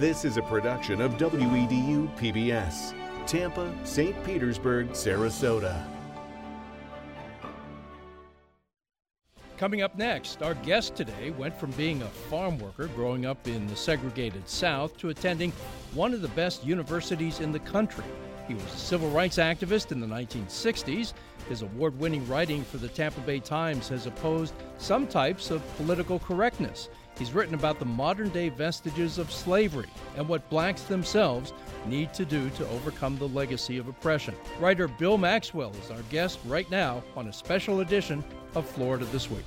This is a production of WEDU PBS, Tampa, St. Petersburg, Sarasota. Coming up next, our guest today went from being a farm worker growing up in the segregated South to attending one of the best universities in the country. He was a civil rights activist in the 1960s. His award winning writing for the Tampa Bay Times has opposed some types of political correctness. He's written about the modern day vestiges of slavery and what blacks themselves need to do to overcome the legacy of oppression. Writer Bill Maxwell is our guest right now on a special edition of Florida This Week.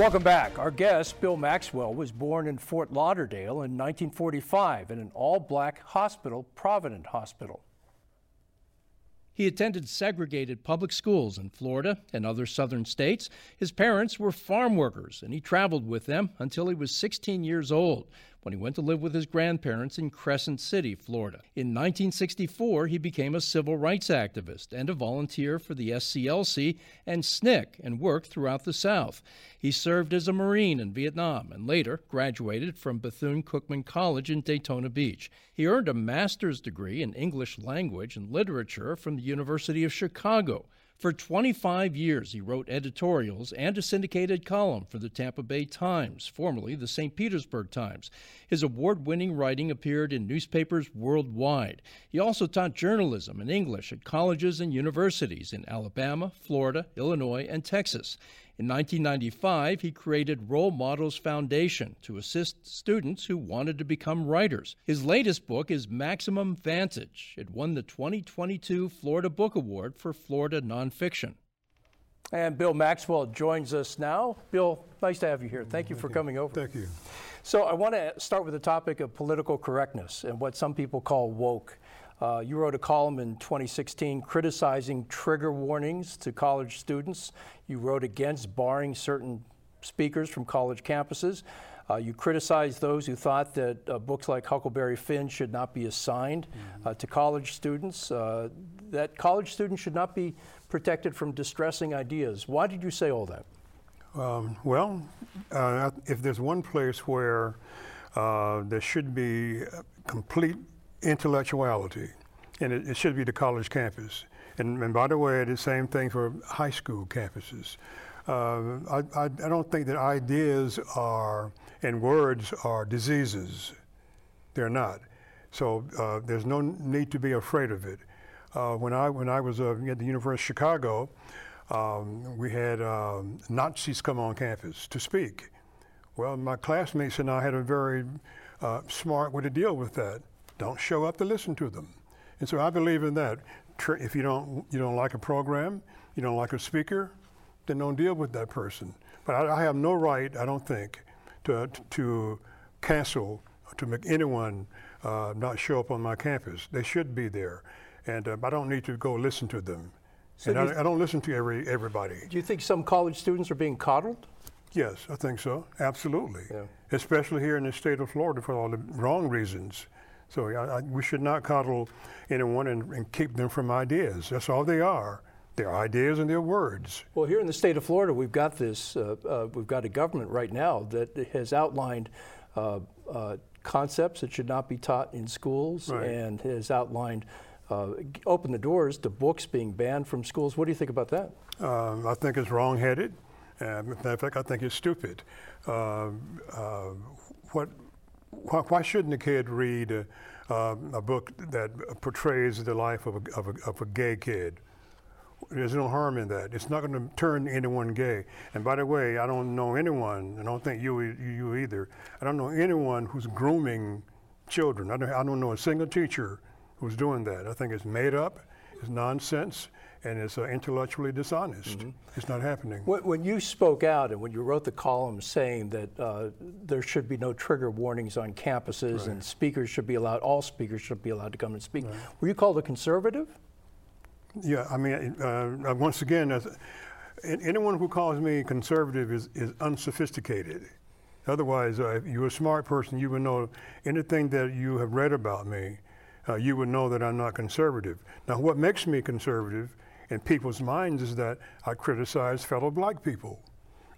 Welcome back. Our guest, Bill Maxwell, was born in Fort Lauderdale in 1945 in an all black hospital, Provident Hospital. He attended segregated public schools in Florida and other southern states. His parents were farm workers, and he traveled with them until he was 16 years old when he went to live with his grandparents in Crescent City, Florida. In 1964, he became a civil rights activist and a volunteer for the SCLC and SNCC and worked throughout the South. He served as a Marine in Vietnam and later graduated from Bethune Cookman College in Daytona Beach. He earned a master's degree in English language and literature from the University of Chicago. For 25 years, he wrote editorials and a syndicated column for the Tampa Bay Times, formerly the St. Petersburg Times. His award winning writing appeared in newspapers worldwide. He also taught journalism and English at colleges and universities in Alabama, Florida, Illinois, and Texas. In 1995, he created Role Models Foundation to assist students who wanted to become writers. His latest book is Maximum Vantage. It won the 2022 Florida Book Award for Florida nonfiction. And Bill Maxwell joins us now. Bill, nice to have you here. Thank you Thank for you. coming over. Thank you. So, I want to start with the topic of political correctness and what some people call woke. Uh, you wrote a column in 2016 criticizing trigger warnings to college students. You wrote against barring certain speakers from college campuses. Uh, you criticized those who thought that uh, books like Huckleberry Finn should not be assigned mm-hmm. Uh, to college students, uh, that college students should not be protected from distressing ideas. Why did you say all that? Um, well, uh, if there's one place where there should be complete intellectuality, and it, it, should be the college campus. And, and, by the way, the same thing for high school campuses. Uh, I, I, I, don't think that ideas are and words are diseases. They're not. So uh, there's no need to be afraid of it. Uh, when I when I was uh, at the University of Chicago, um, we had um, Nazis come on campus to speak. Well, my classmates and I had a very uh, smart way to deal with that. Don't show up to listen to them. And so I believe in that. If you don't, you don't like a program, you don't like a speaker, then don't deal with that person. But I, I have no right, I don't think, to, to cancel, to make anyone uh, not show up on my campus. They should be there. And uh, I don't need to go listen to them. So and do I, I, don't listen to every everybody. Do you think some college students are being coddled? Yes, I think so. Absolutely. Yeah. Especially here in the state of Florida for all the wrong reasons. So I, I, we should not coddle anyone and, and, keep them from ideas. That's all they are. They're ideas and they're words. Well, here in the state of Florida, we've got this. Uh, uh, we've got a government right now that has outlined uh, uh concepts that should not be taught in schools, right. and has outlined uh, open the doors to books being banned from schools. What do you think about that? Um, I think it's wrong-headed. Um, in fact, I think it's stupid. Uh, what why, why shouldn't a kid read a, uh, a, book that portrays the life of a, of a, of a gay kid? There's no harm in that. It's not going to turn anyone gay. And by the way, I don't know anyone, and I don't think you, you either, I don't know anyone who's grooming children. I don't, I don't know a single teacher who's doing that. I think it's made up, it's nonsense, and it's uh, intellectually dishonest. Mm-hmm. It's not happening. When, when, you spoke out and when you wrote the column saying that uh, there should be no trigger warnings on campuses right. and speakers should be allowed, all speakers should be allowed to come and speak, right. were you called a conservative? Yeah, I mean, uh, uh once again, anyone who calls me conservative is, is unsophisticated. Otherwise, uh, if you're a smart person, you would know anything that you have read about me, uh, you would know that I'm not conservative. Now, what makes me conservative in people's minds is that I criticize fellow black people.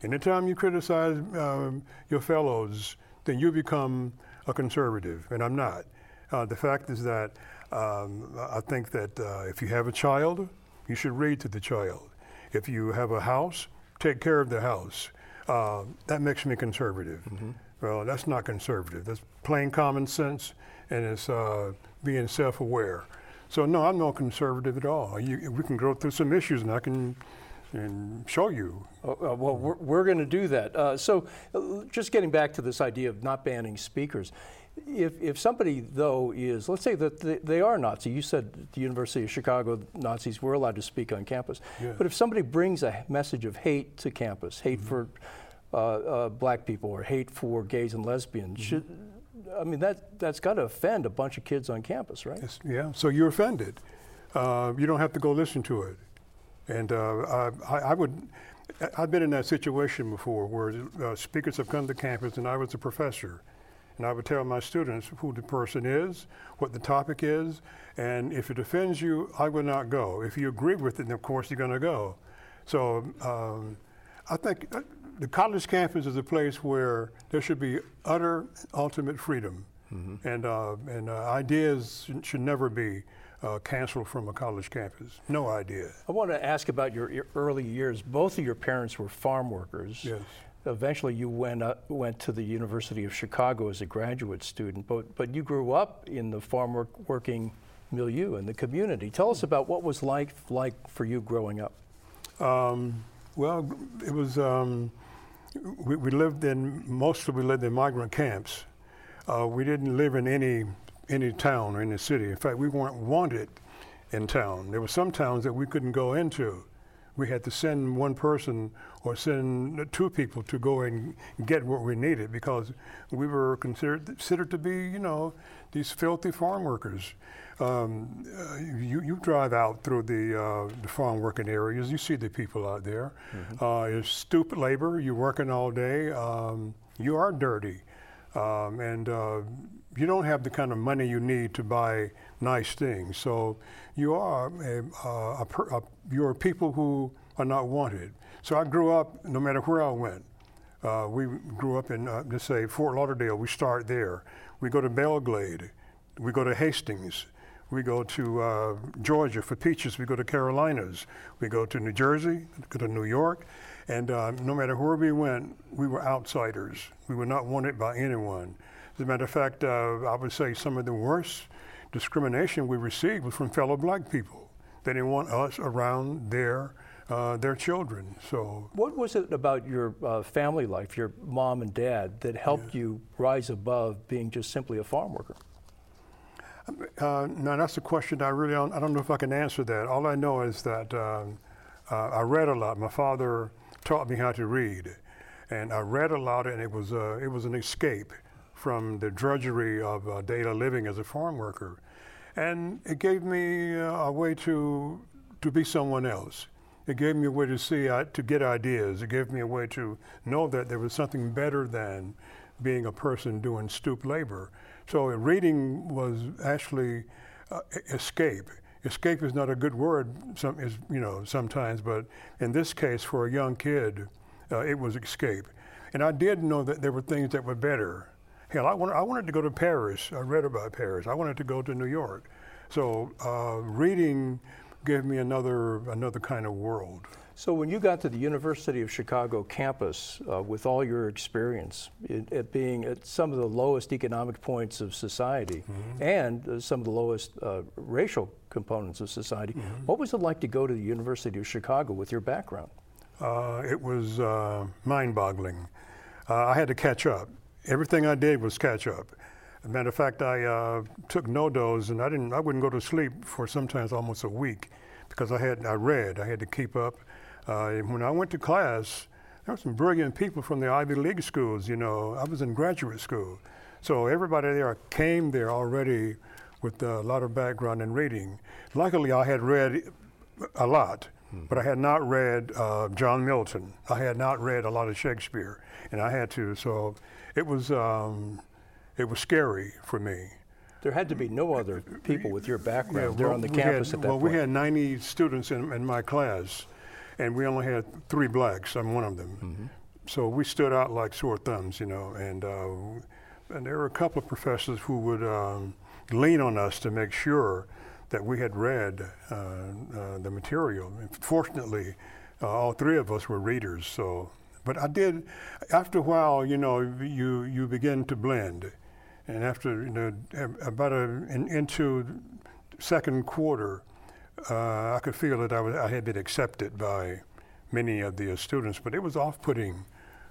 Anytime you criticize um, your fellows, then you become a conservative, and I'm not. Uh, the fact is that um, I think that uh, if you have a child, you should read to the child. If you have a house, take care of the house. Uh, that makes me conservative. Mm-hmm. Well, that's not conservative. That's plain common sense, and it's uh, being self-aware. So no, I'm not conservative at all. You, we can go through some issues, and I can and show you. Oh, uh, well, we're, we're going to do that. Uh, so, uh, just getting back to this idea of not banning speakers, if, if somebody, though, is, let's say that they, they, are Nazi, you said the University of Chicago Nazis were allowed to speak on campus, yeah. but if somebody brings a message of hate to campus, hate mm-hmm. for uh, uh, black people or hate for gays and lesbians, mm-hmm. should, I mean, that, that's got to offend a bunch of kids on campus, right? Yes, yeah, so you're offended. Uh, you don't have to go listen to it. And uh, I, I, would, I've been in that situation before where uh, speakers have come to campus and I was a professor and I would tell my students who the person is, what the topic is, and if it offends you, I would not go. If you agree with it, then of course you're going to go. So um, I think uh, the college campus is a place where there should be utter, ultimate freedom. Mm-hmm. And, uh, and uh, ideas should never be uh, canceled from a college campus. No idea. I want to ask about your, your, early years. Both of your parents were farm workers. Yes eventually you went up, went to the University of Chicago as a graduate student, but but you grew up in the farm work, working milieu in the community. Tell us about what was life like for you growing up. Um, well, it was. Um, we, we, lived in mostly we lived in migrant camps. Uh, we didn't live in any any town or any city. In fact, we weren't wanted in town. There were some towns that we couldn't go into we had to send one person or send two people to go and get what we needed because we were considered, considered to be, you know, these filthy farm workers. Um, uh, you, you drive out through the, uh, the farm working areas, you see the people out there. Mm-hmm. Uh, it's stupid labor, you're working all day, um, you are dirty. Um, and uh, you don't have the kind of money you need to buy nice things. So you are a, a, a, a you're people who are not wanted. So I grew up, no matter where I went. Uh, we grew up in, uh, let's say, Fort Lauderdale. We start there. We go to Belle Glade. We go to Hastings. We go to uh, Georgia for peaches. We go to Carolinas. We go to New Jersey, go to New York. And uh, no matter where we went, we were outsiders. We were not wanted by anyone. As a matter of fact, uh, I would say some of the worst discrimination we received was from fellow black people. They didn't want us around their uh, their children. So, what was it about your uh, family life, your mom and dad, that helped yeah. you rise above being just simply a farm worker? Uh, now that's a question I really don't, I don't know if I can answer that. All I know is that um, uh, I read a lot. My father taught me how to read, and I read a lot, and it was uh, it was an escape from the drudgery of uh, daily living as a farm worker. And it gave me uh, a way to, to be someone else. It gave me a way to see, uh, to get ideas. It gave me a way to know that there was something better than being a person doing stoop labor. So reading was actually uh, escape. Escape is not a good word, some is you know sometimes, but in this case, for a young kid, uh, it was escape. And I did know that there were things that were better. Hell, I wanted, I wanted to go to Paris. I read about Paris. I wanted to go to New York. So uh, reading gave me another, another kind of world. So when you got to the University of Chicago campus uh, with all your experience, it, it, being at some of the lowest economic points of society mm-hmm. and uh, some of the lowest uh, racial components of society, mm-hmm. what was it like to go to the University of Chicago with your background? Uh, it was uh, mind-boggling. Uh, I had to catch up everything I did was catch up. As a matter of fact, I uh, took NoDoz and I didn't. I wouldn't go to sleep for sometimes almost a week because I had I read. I had to keep up. Uh, when I went to class, there were some brilliant people from the Ivy League schools. You know, I was in graduate school, so everybody there came there already with a lot of background in reading. Luckily, I had read a lot, mm-hmm. but I had not read uh, John Milton. I had not read a lot of Shakespeare, and I had to. So it was um, it was scary for me. There had to be no other people with your background yeah, there on the campus had, at that well, point. we had 90 students in, in, my class, and we only had three blacks. I'm one of them. Mm-hmm. So we stood out like sore thumbs, you know. And uh, and there were a couple of professors who would um, lean on us to make sure that we had read uh, uh, the material. And fortunately, uh, all three of us were readers. So, but I did. After a while, you know, you you begin to blend, and after you know about a in, into second quarter, uh, I could feel that I, was, I had been accepted by many of the students, but it was off-putting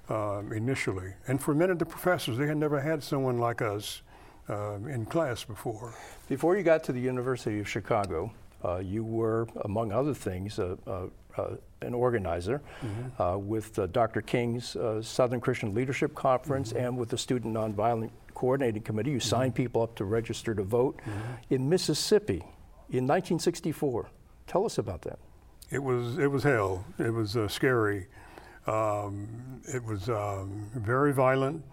um, initially. And for many of the professors, they had never had someone like us uh, in class before. Before you got to the University of Chicago, uh, you were, among other things, uh, an organizer mm-hmm. Uh, with uh, Dr. King's uh, Southern Christian Leadership Conference mm-hmm. and with the Student Nonviolent Coordinating Committee. You mm-hmm. signed people up to register to vote mm-hmm. in Mississippi in 1964. Tell us about that. It was it was hell. It was scary. Um, it was um, very violent.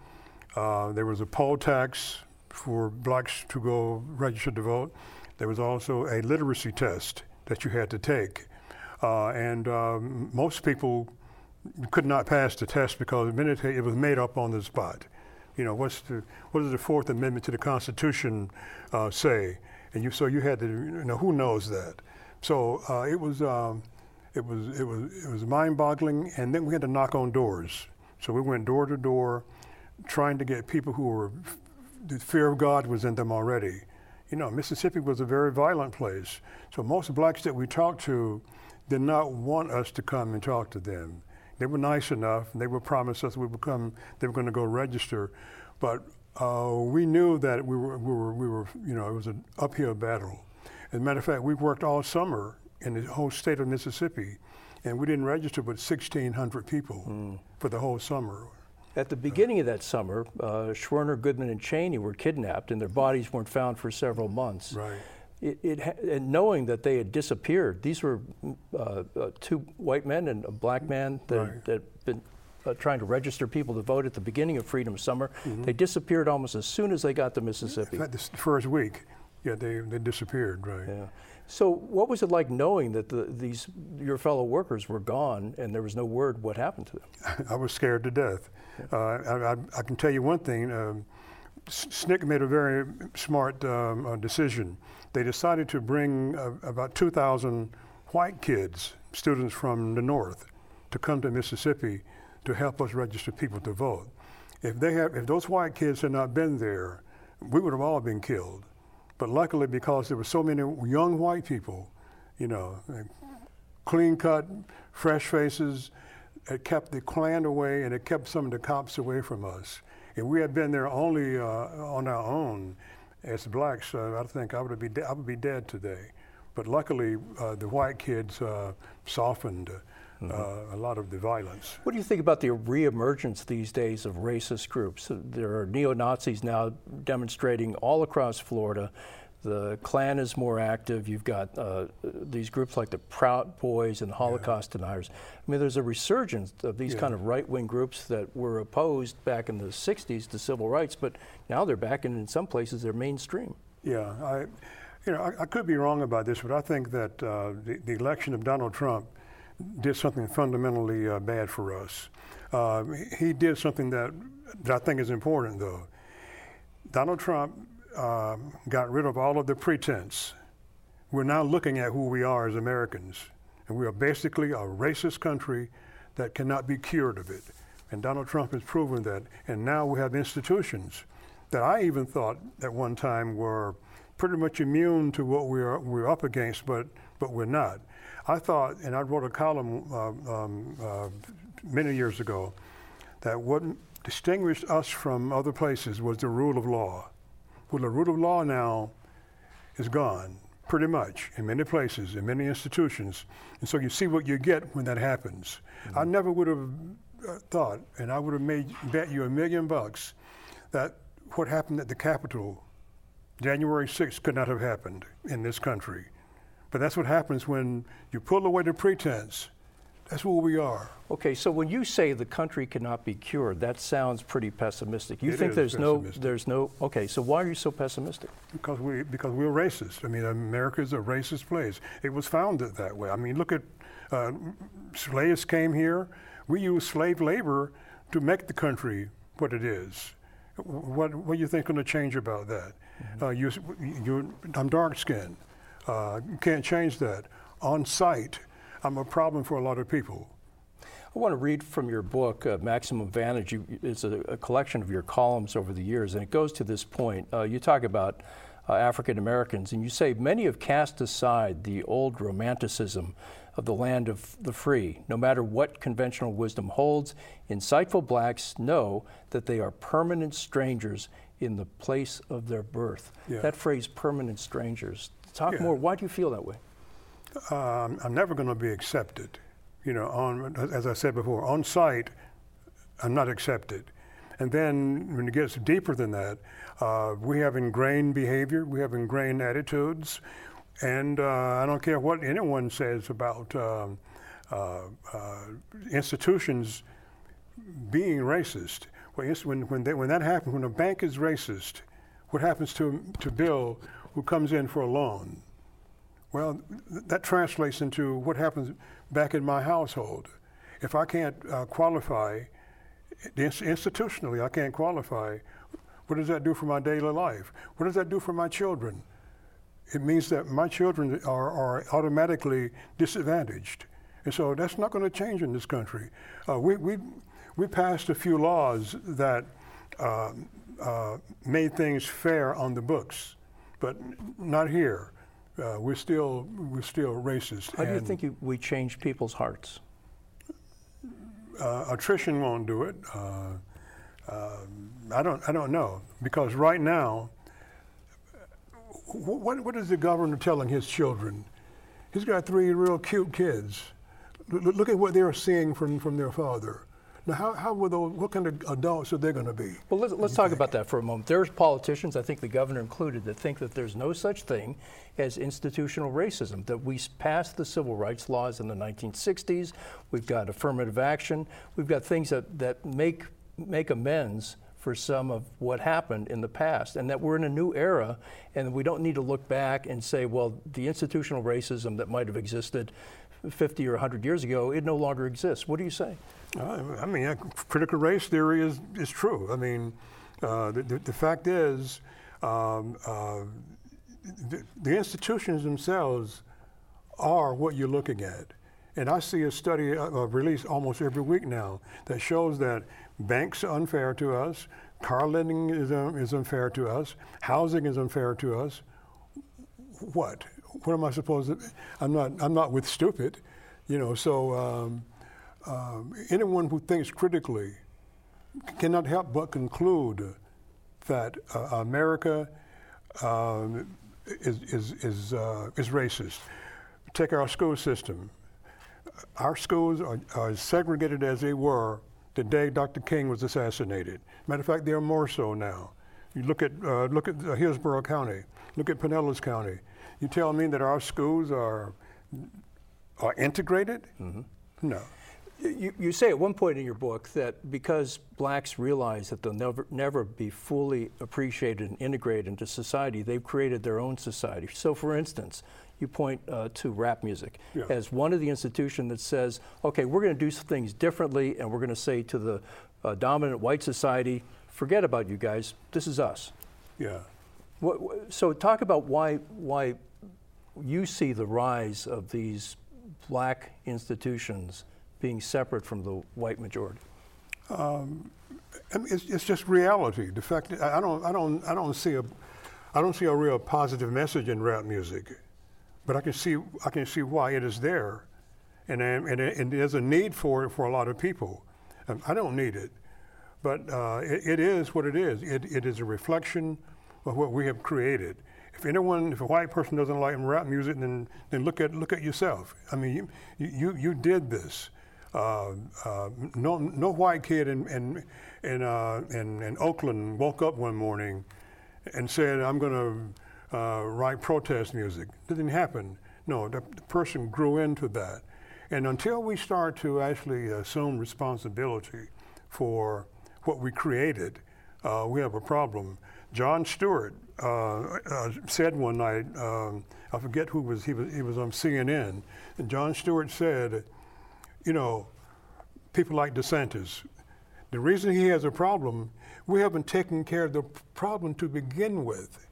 there was a poll tax for blacks to go register to vote. There was also a literacy test that you had to take. Uh, and um, most people could not pass the test because it was made up on the spot. You know, what's the, what does the Fourth Amendment to the Constitution uh, say? And you, so you had to, you know, who knows that? So uh, it was, um, it was, it was, it was mind-boggling. And then we had to knock on doors. So we went door to door, trying to get people who were the fear of God was in them already. You know, Mississippi was a very violent place. So most blacks that we talked to did not want us to come and talk to them. They were nice enough, and they would promise us we would come, they were going to go register. But uh, we knew that we were, we, were, we were, you know, it was an uphill battle. As a matter of fact, we worked all summer in the whole state of Mississippi, and we didn't register but 1,600 people mm. for the whole summer. At the beginning of that summer, uh, Schwerner, Goodman, and Cheney were kidnapped, and their bodies weren't found for several months. Right. It, it and knowing that they had disappeared, these were uh, uh, two white men and a black man that right. that been uh, trying to register people to vote at the beginning of Freedom Summer. Mm-hmm. They disappeared almost as soon as they got to Mississippi. The first week, yeah, they, they disappeared, right? Yeah. So, what was it like knowing that the, these your fellow workers were gone and there was no word what happened to them? I was scared to death. Uh, I, I, I, can tell you one thing. Um, SNCC made a very smart um, uh, decision. They decided to bring uh, about 2,000 white kids, students from the north, to come to Mississippi to help us register people to vote. If they have, if those white kids had not been there, we would have all been killed. But luckily, because there were so many young white people, you know, clean cut, fresh faces, it kept the Klan away and it kept some of the cops away from us. If we had been there only uh, on our own as blacks, uh, I think I would be de- I would be dead today. But luckily, uh, the white kids uh, softened mm-hmm. uh, a lot of the violence. What do you think about the reemergence these days of racist groups? There are neo Nazis now demonstrating all across Florida. The Klan is more active. You've got uh, these groups like the Proud Boys and the Holocaust yeah. deniers. I mean, there's a resurgence of these yeah. kind of right wing groups that were opposed back in the 60s to civil rights, but now they're back, and in some places they're mainstream. Yeah, I, you know, I, I could be wrong about this, but I think that uh, the, the election of Donald Trump did something fundamentally uh, bad for us. Uh, he did something that, that I think is important, though. Donald Trump uh, got rid of all of the pretense. We're now looking at who we are as Americans, and we are basically a racist country that cannot be cured of it. And Donald Trump has proven that. And now we have institutions that I even thought at one time were pretty much immune to what we're, we're up against, but, but we're not. I thought, and I wrote a column uh, um, uh, many years ago, that what distinguished us from other places was the rule of law. Well, the rule of law now is gone, pretty much, in many places, in many institutions. And so you see what you get when that happens. Mm-hmm. I never would have uh, thought, and I would have made bet you a million bucks, that what happened at the Capitol January 6th could not have happened in this country But that's what happens when you pull away the pretense. That's where we are. Okay, so when you say the country cannot be cured, that sounds pretty pessimistic. You It think there's no, there's no. Okay, so why are you so pessimistic? Because we because we're racist. I mean, America is a racist place. It was founded that way. I mean, look at uh, slaves came here. We used slave labor to make the country what it is. What what do you think going to change about that? Uh, you you I'm dark skinned. Uh, you can't change that. On site, I'm a problem for a lot of people. I want to read from your book, uh, Maximum Vantage. You, it's a, a collection of your columns over the years, and it goes to this point. Uh, you talk about uh, African Americans, and you say many have cast aside the old romanticism of the land of the free. No matter what conventional wisdom holds, insightful blacks know that they are permanent strangers in the place of their birth. Yeah. That phrase, permanent strangers. Talk Yeah. more. Why do you feel that way? um, I'm never going to be accepted. You know, on as I said before, on site, I'm not accepted. And then when it gets deeper than that, uh, we have ingrained behavior, we have ingrained attitudes, and uh, I don't care what anyone says about um, uh, uh, institutions being racist. When, when, when, they, when that happens, when a bank is racist, what happens to, to Bill who comes in for a loan? Well, that translates into what happens back in my household. If I can't uh, qualify, institutionally, I can't qualify, what does that do for my daily life? What does that do for my children? It means that my children are, are automatically disadvantaged. And so that's not going to change in this country. Uh, we, we, we passed a few laws that uh, uh, made things fair on the books, but not here. Uh, we're still we're still racist. How do you think you, we change people's hearts? uh, attrition won't do it? Uh, um, I don't I don't know because right now, what what is the governor telling his children? He's got three real cute kids. L- l- look at what they're seeing from from their father. Now, how, how will those, what kind of adults are they going to be? Well, let's, let's talk about that for a moment. There's politicians, I think the governor included, that think that there's no such thing as institutional racism, that we passed the civil rights laws in the 1960s, we've got affirmative action, we've got things that, that make, make amends for some of what happened in the past, and that we're in a new era, and we don't need to look back and say, well, the institutional racism that might have existed 50 or 100 years ago, it no longer exists. What do you say? Uh, I mean, critical race theory is, is true. I mean, uh, the, the, fact is, um, uh, the, the institutions themselves are what you're looking at. And I see a study uh, released almost every week now that shows that banks are unfair to us, car lending is, uh, is unfair to us, housing is unfair to us. What? What am I supposed to? I'm not. I'm not with stupid, you know. So. Um, um, anyone who thinks critically cannot help but conclude that uh, America um, is, is, is, uh, is racist. Take our school system. Our schools are, are as segregated as they were the day Dr. King was assassinated. Matter of fact, they are more so now. You look at, uh, look at uh, Hillsborough County, look at Pinellas County. You tell me that our schools are, are integrated? No. You, you say at one point in your book that because blacks realize that they'll never, never be fully appreciated and integrated into society, they've created their own society. So, for instance, you point uh, to rap music Yeah. as one of the institutions that says, okay, we're going to do things differently, and we're going to say to the uh, dominant white society, forget about you guys, this is us. Yeah. What, what- so, talk about why, why you see the rise of these black institutions being separate from the white majority. Mean, it's, it's just reality. The fact that I don't, I don't, I don't see a, I don't see a real positive message in rap music, but I can see, I can see why it is there, and and, and, there's a need for it for a lot of people. Um, I don't need it, but uh, it, it is what it is. It, it is a reflection of what we have created. If anyone, if a white person doesn't like rap music, then then look at look at yourself. I mean, you you, you did this. Uh, uh, no, no white kid in in in, uh, in in Oakland woke up one morning and said, "I'm going to uh, write protest music." Didn't happen. No, the, the person grew into that. And until we start to actually assume responsibility for what we created, uh, we have a problem. Jon Stewart said one night, um, I forget who was he was he was on CNN, and Jon Stewart said, you know, people like DeSantis, the reason he has a problem, we haven't taken care of the problem to begin with.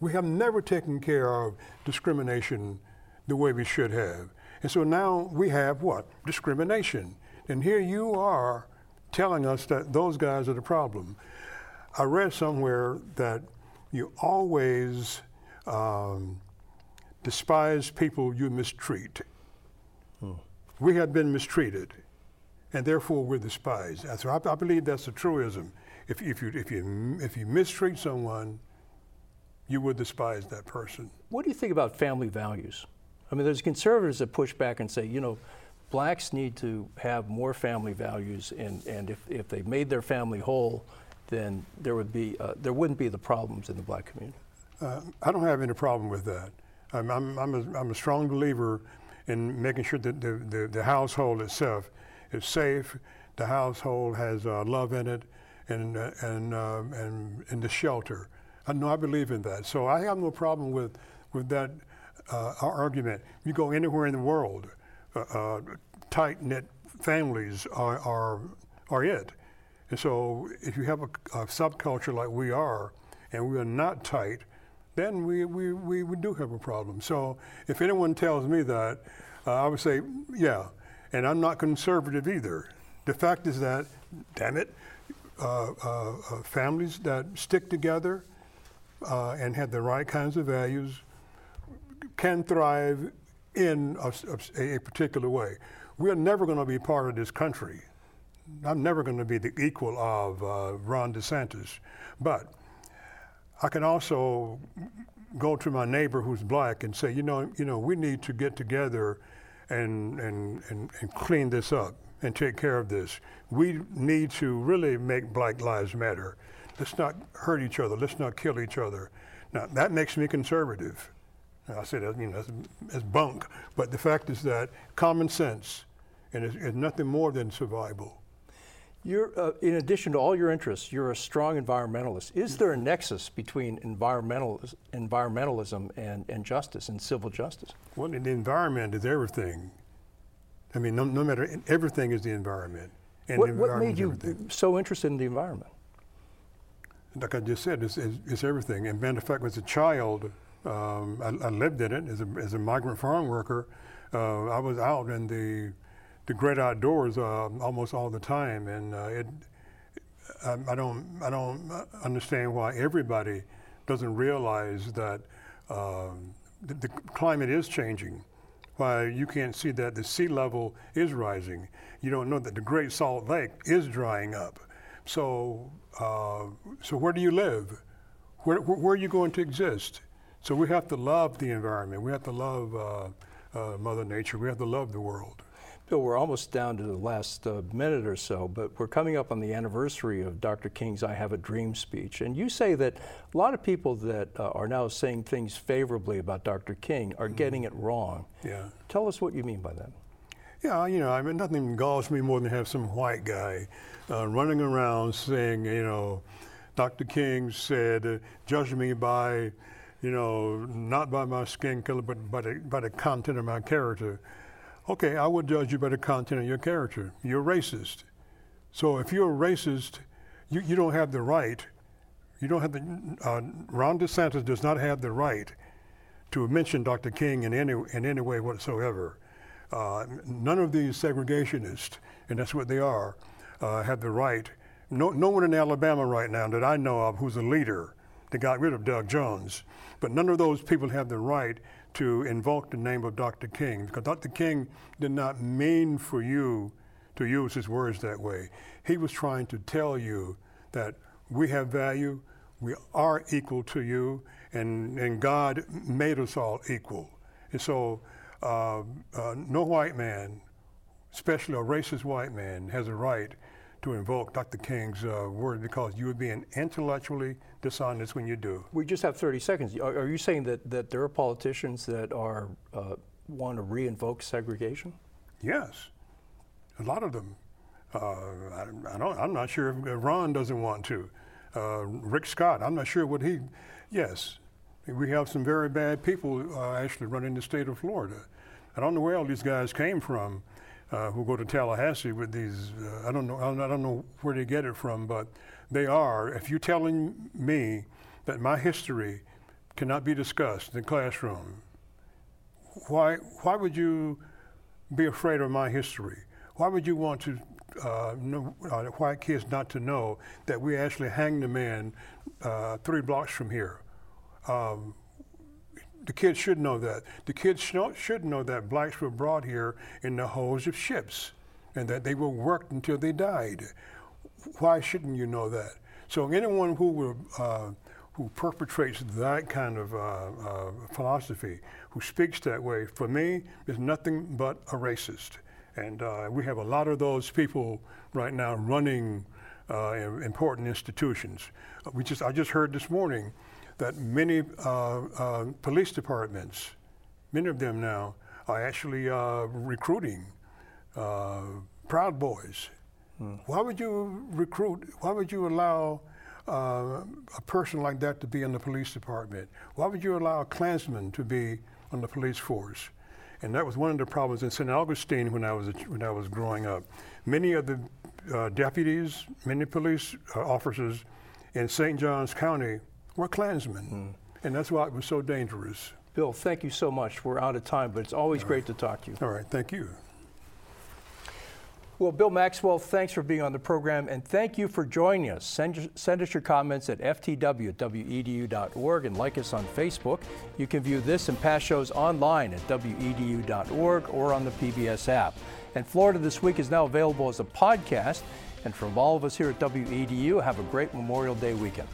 We have never taken care of discrimination the way we should have. And so now we have what? Discrimination. And here you are telling us that those guys are the problem. I read somewhere that you always um, despise people you mistreat. We have been mistreated, and therefore we're despised. So I, I believe that's a truism. If, if, you, if, you, if you mistreat someone, you would despise that person. What do you think about family values? I mean, there's conservatives that push back and say, you know, blacks need to have more family values, and, and if, if they made their family whole, then there would be uh, there wouldn't be the problems in the black community. Uh, I don't have any problem with that. I'm, I'm, I'm, a, I'm a strong believer in making sure that the, the, the household itself is safe, the household has uh, love in it, and, uh, and, uh, and, and the shelter. I know I believe in that. So I have no problem with, with that uh, argument. You go anywhere in the world, uh, uh, tight knit families are, are, are it. And so if you have a, a, subculture like we are, and we are not tight, then we, we, we, we do have a problem. So if anyone tells me that, uh, I would say, yeah. And I'm not conservative either. The fact is that, damn it, uh, uh, uh families that stick together and have the right kinds of values can thrive in a, a, particular way. We are never going to be part of this country. I'm never going to be the equal of uh, Ron DeSantis. But I can also go to my neighbor who's black and say, you know, you know, we need to get together and, and, and, and clean this up and take care of this. We need to really make Black Lives Matter. Let's not hurt each other. Let's not kill each other. Now, that makes me conservative. I said, you know, as bunk. But the fact is that common sense, and it's, it's nothing more than survival. You're, uh, in addition to all your interests, you're a strong environmentalist. Is there a nexus between environmental, environmentalism and, and justice and civil justice? Well, the environment is everything. I mean, no, no matter, everything is the environment. what, the environment what made you everything. so interested in the environment? Like I just said, it's, it's, it's everything. And matter of fact, as a child, um, I, I, lived in it as a, as a migrant farm worker. Uh, I was out in the the great outdoors uh, almost all the time, and uh, it. I, I, don't I don't understand why everybody doesn't realize that um, the, the, climate is changing. Why you can't see that the sea level is rising. You don't know that the Great Salt Lake is drying up. So uh, so where do you live? Where, where are you going to exist? So we have to love the environment. We have to love uh, uh, Mother Nature. We have to love the world. Bill, we're almost down to the last uh, minute or so, but we're coming up on the anniversary of Dr. King's I Have a Dream speech. And you say that a lot of people that uh, are now saying things favorably about Dr. King are mm-hmm. getting it wrong. Yeah. Tell us what you mean by that. Yeah, you know, I mean, nothing galls me more than have some white guy uh, running around saying, you know, Dr. King said, judge me by you know, not by my skin color, but by the, by the content of my character. Okay, I would judge you by the content of your character. You're racist. So if you're a racist, you, you don't have the right, you don't have the, uh, Ron DeSantis does not have the right to mention Dr. King in any, in any way whatsoever. Uh, none of these segregationists, and that's what they are, uh, have the right. No, no one in Alabama right now that I know of who's a leader that got rid of Doug Jones but none of those people have the right to invoke the name of Dr. King because Dr. King did not mean for you to use his words that way. He was trying to tell you that we have value, we are equal to you, and, and God made us all equal. And so, uh, uh, no white man, especially a racist white man, has a right to invoke Dr. King's uh, word because you would be an intellectually dishonest when you do. We just have 30 seconds. Are, are you saying that, that there are politicians that are uh, want to re-invoke segregation? Yes, a lot of them. Uh, I, I, don't, I'm not sure if Ron doesn't want to. Uh, Rick Scott, I'm not sure what he. Yes, we have some very bad people uh, actually running the state of Florida. I don't know where all these guys came from uh, who go to Tallahassee with these. Uh, I don't know. I don't know where they get it from, but they are. If you're telling me that my history cannot be discussed in the classroom, why why would you be afraid of my history? Why would you want to uh, know, uh, white kids not to know that we actually hanged a man uh, three blocks from here? Um, the kids should know that. The kids should know that blacks were brought here in the holds of ships and that they were worked until they died. Why shouldn't you know that? So anyone who will, uh, who perpetrates that kind of uh, uh, philosophy, who speaks that way, for me, is nothing but a racist. And uh, we have a lot of those people right now running uh, important institutions. We just, I just heard this morning that many uh, police departments, many of them now, are actually recruiting Proud Boys. Hmm. Why would you recruit? Why would you allow uh, a person like that to be in the police department? Why would you allow a Klansman to be on the police force? And that was one of the problems in St. Augustine when I was when I was growing up. Many of the uh, deputies, many police officers in St. Johns County were Klansmen. Mm. And that's why it was so dangerous. Bill, thank you so much. We're out of time, but it's always All great right. to talk to you. All right, thank you. Well, Bill Maxwell, thanks for being on the program, and thank you for joining us. Send, send us your comments at ftw@wedu.org and like us on Facebook. You can view this and past shows online at wedu.org or on the PBS app. And Florida This Week is now available as a podcast. And from all of us here at WEDU, have a great Memorial Day weekend.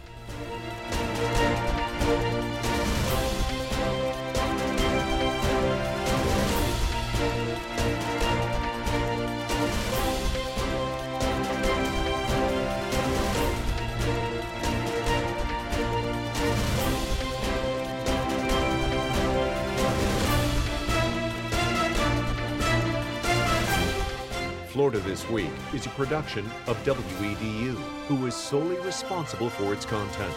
Florida This Week is a production of WEDU, who is solely responsible for its content.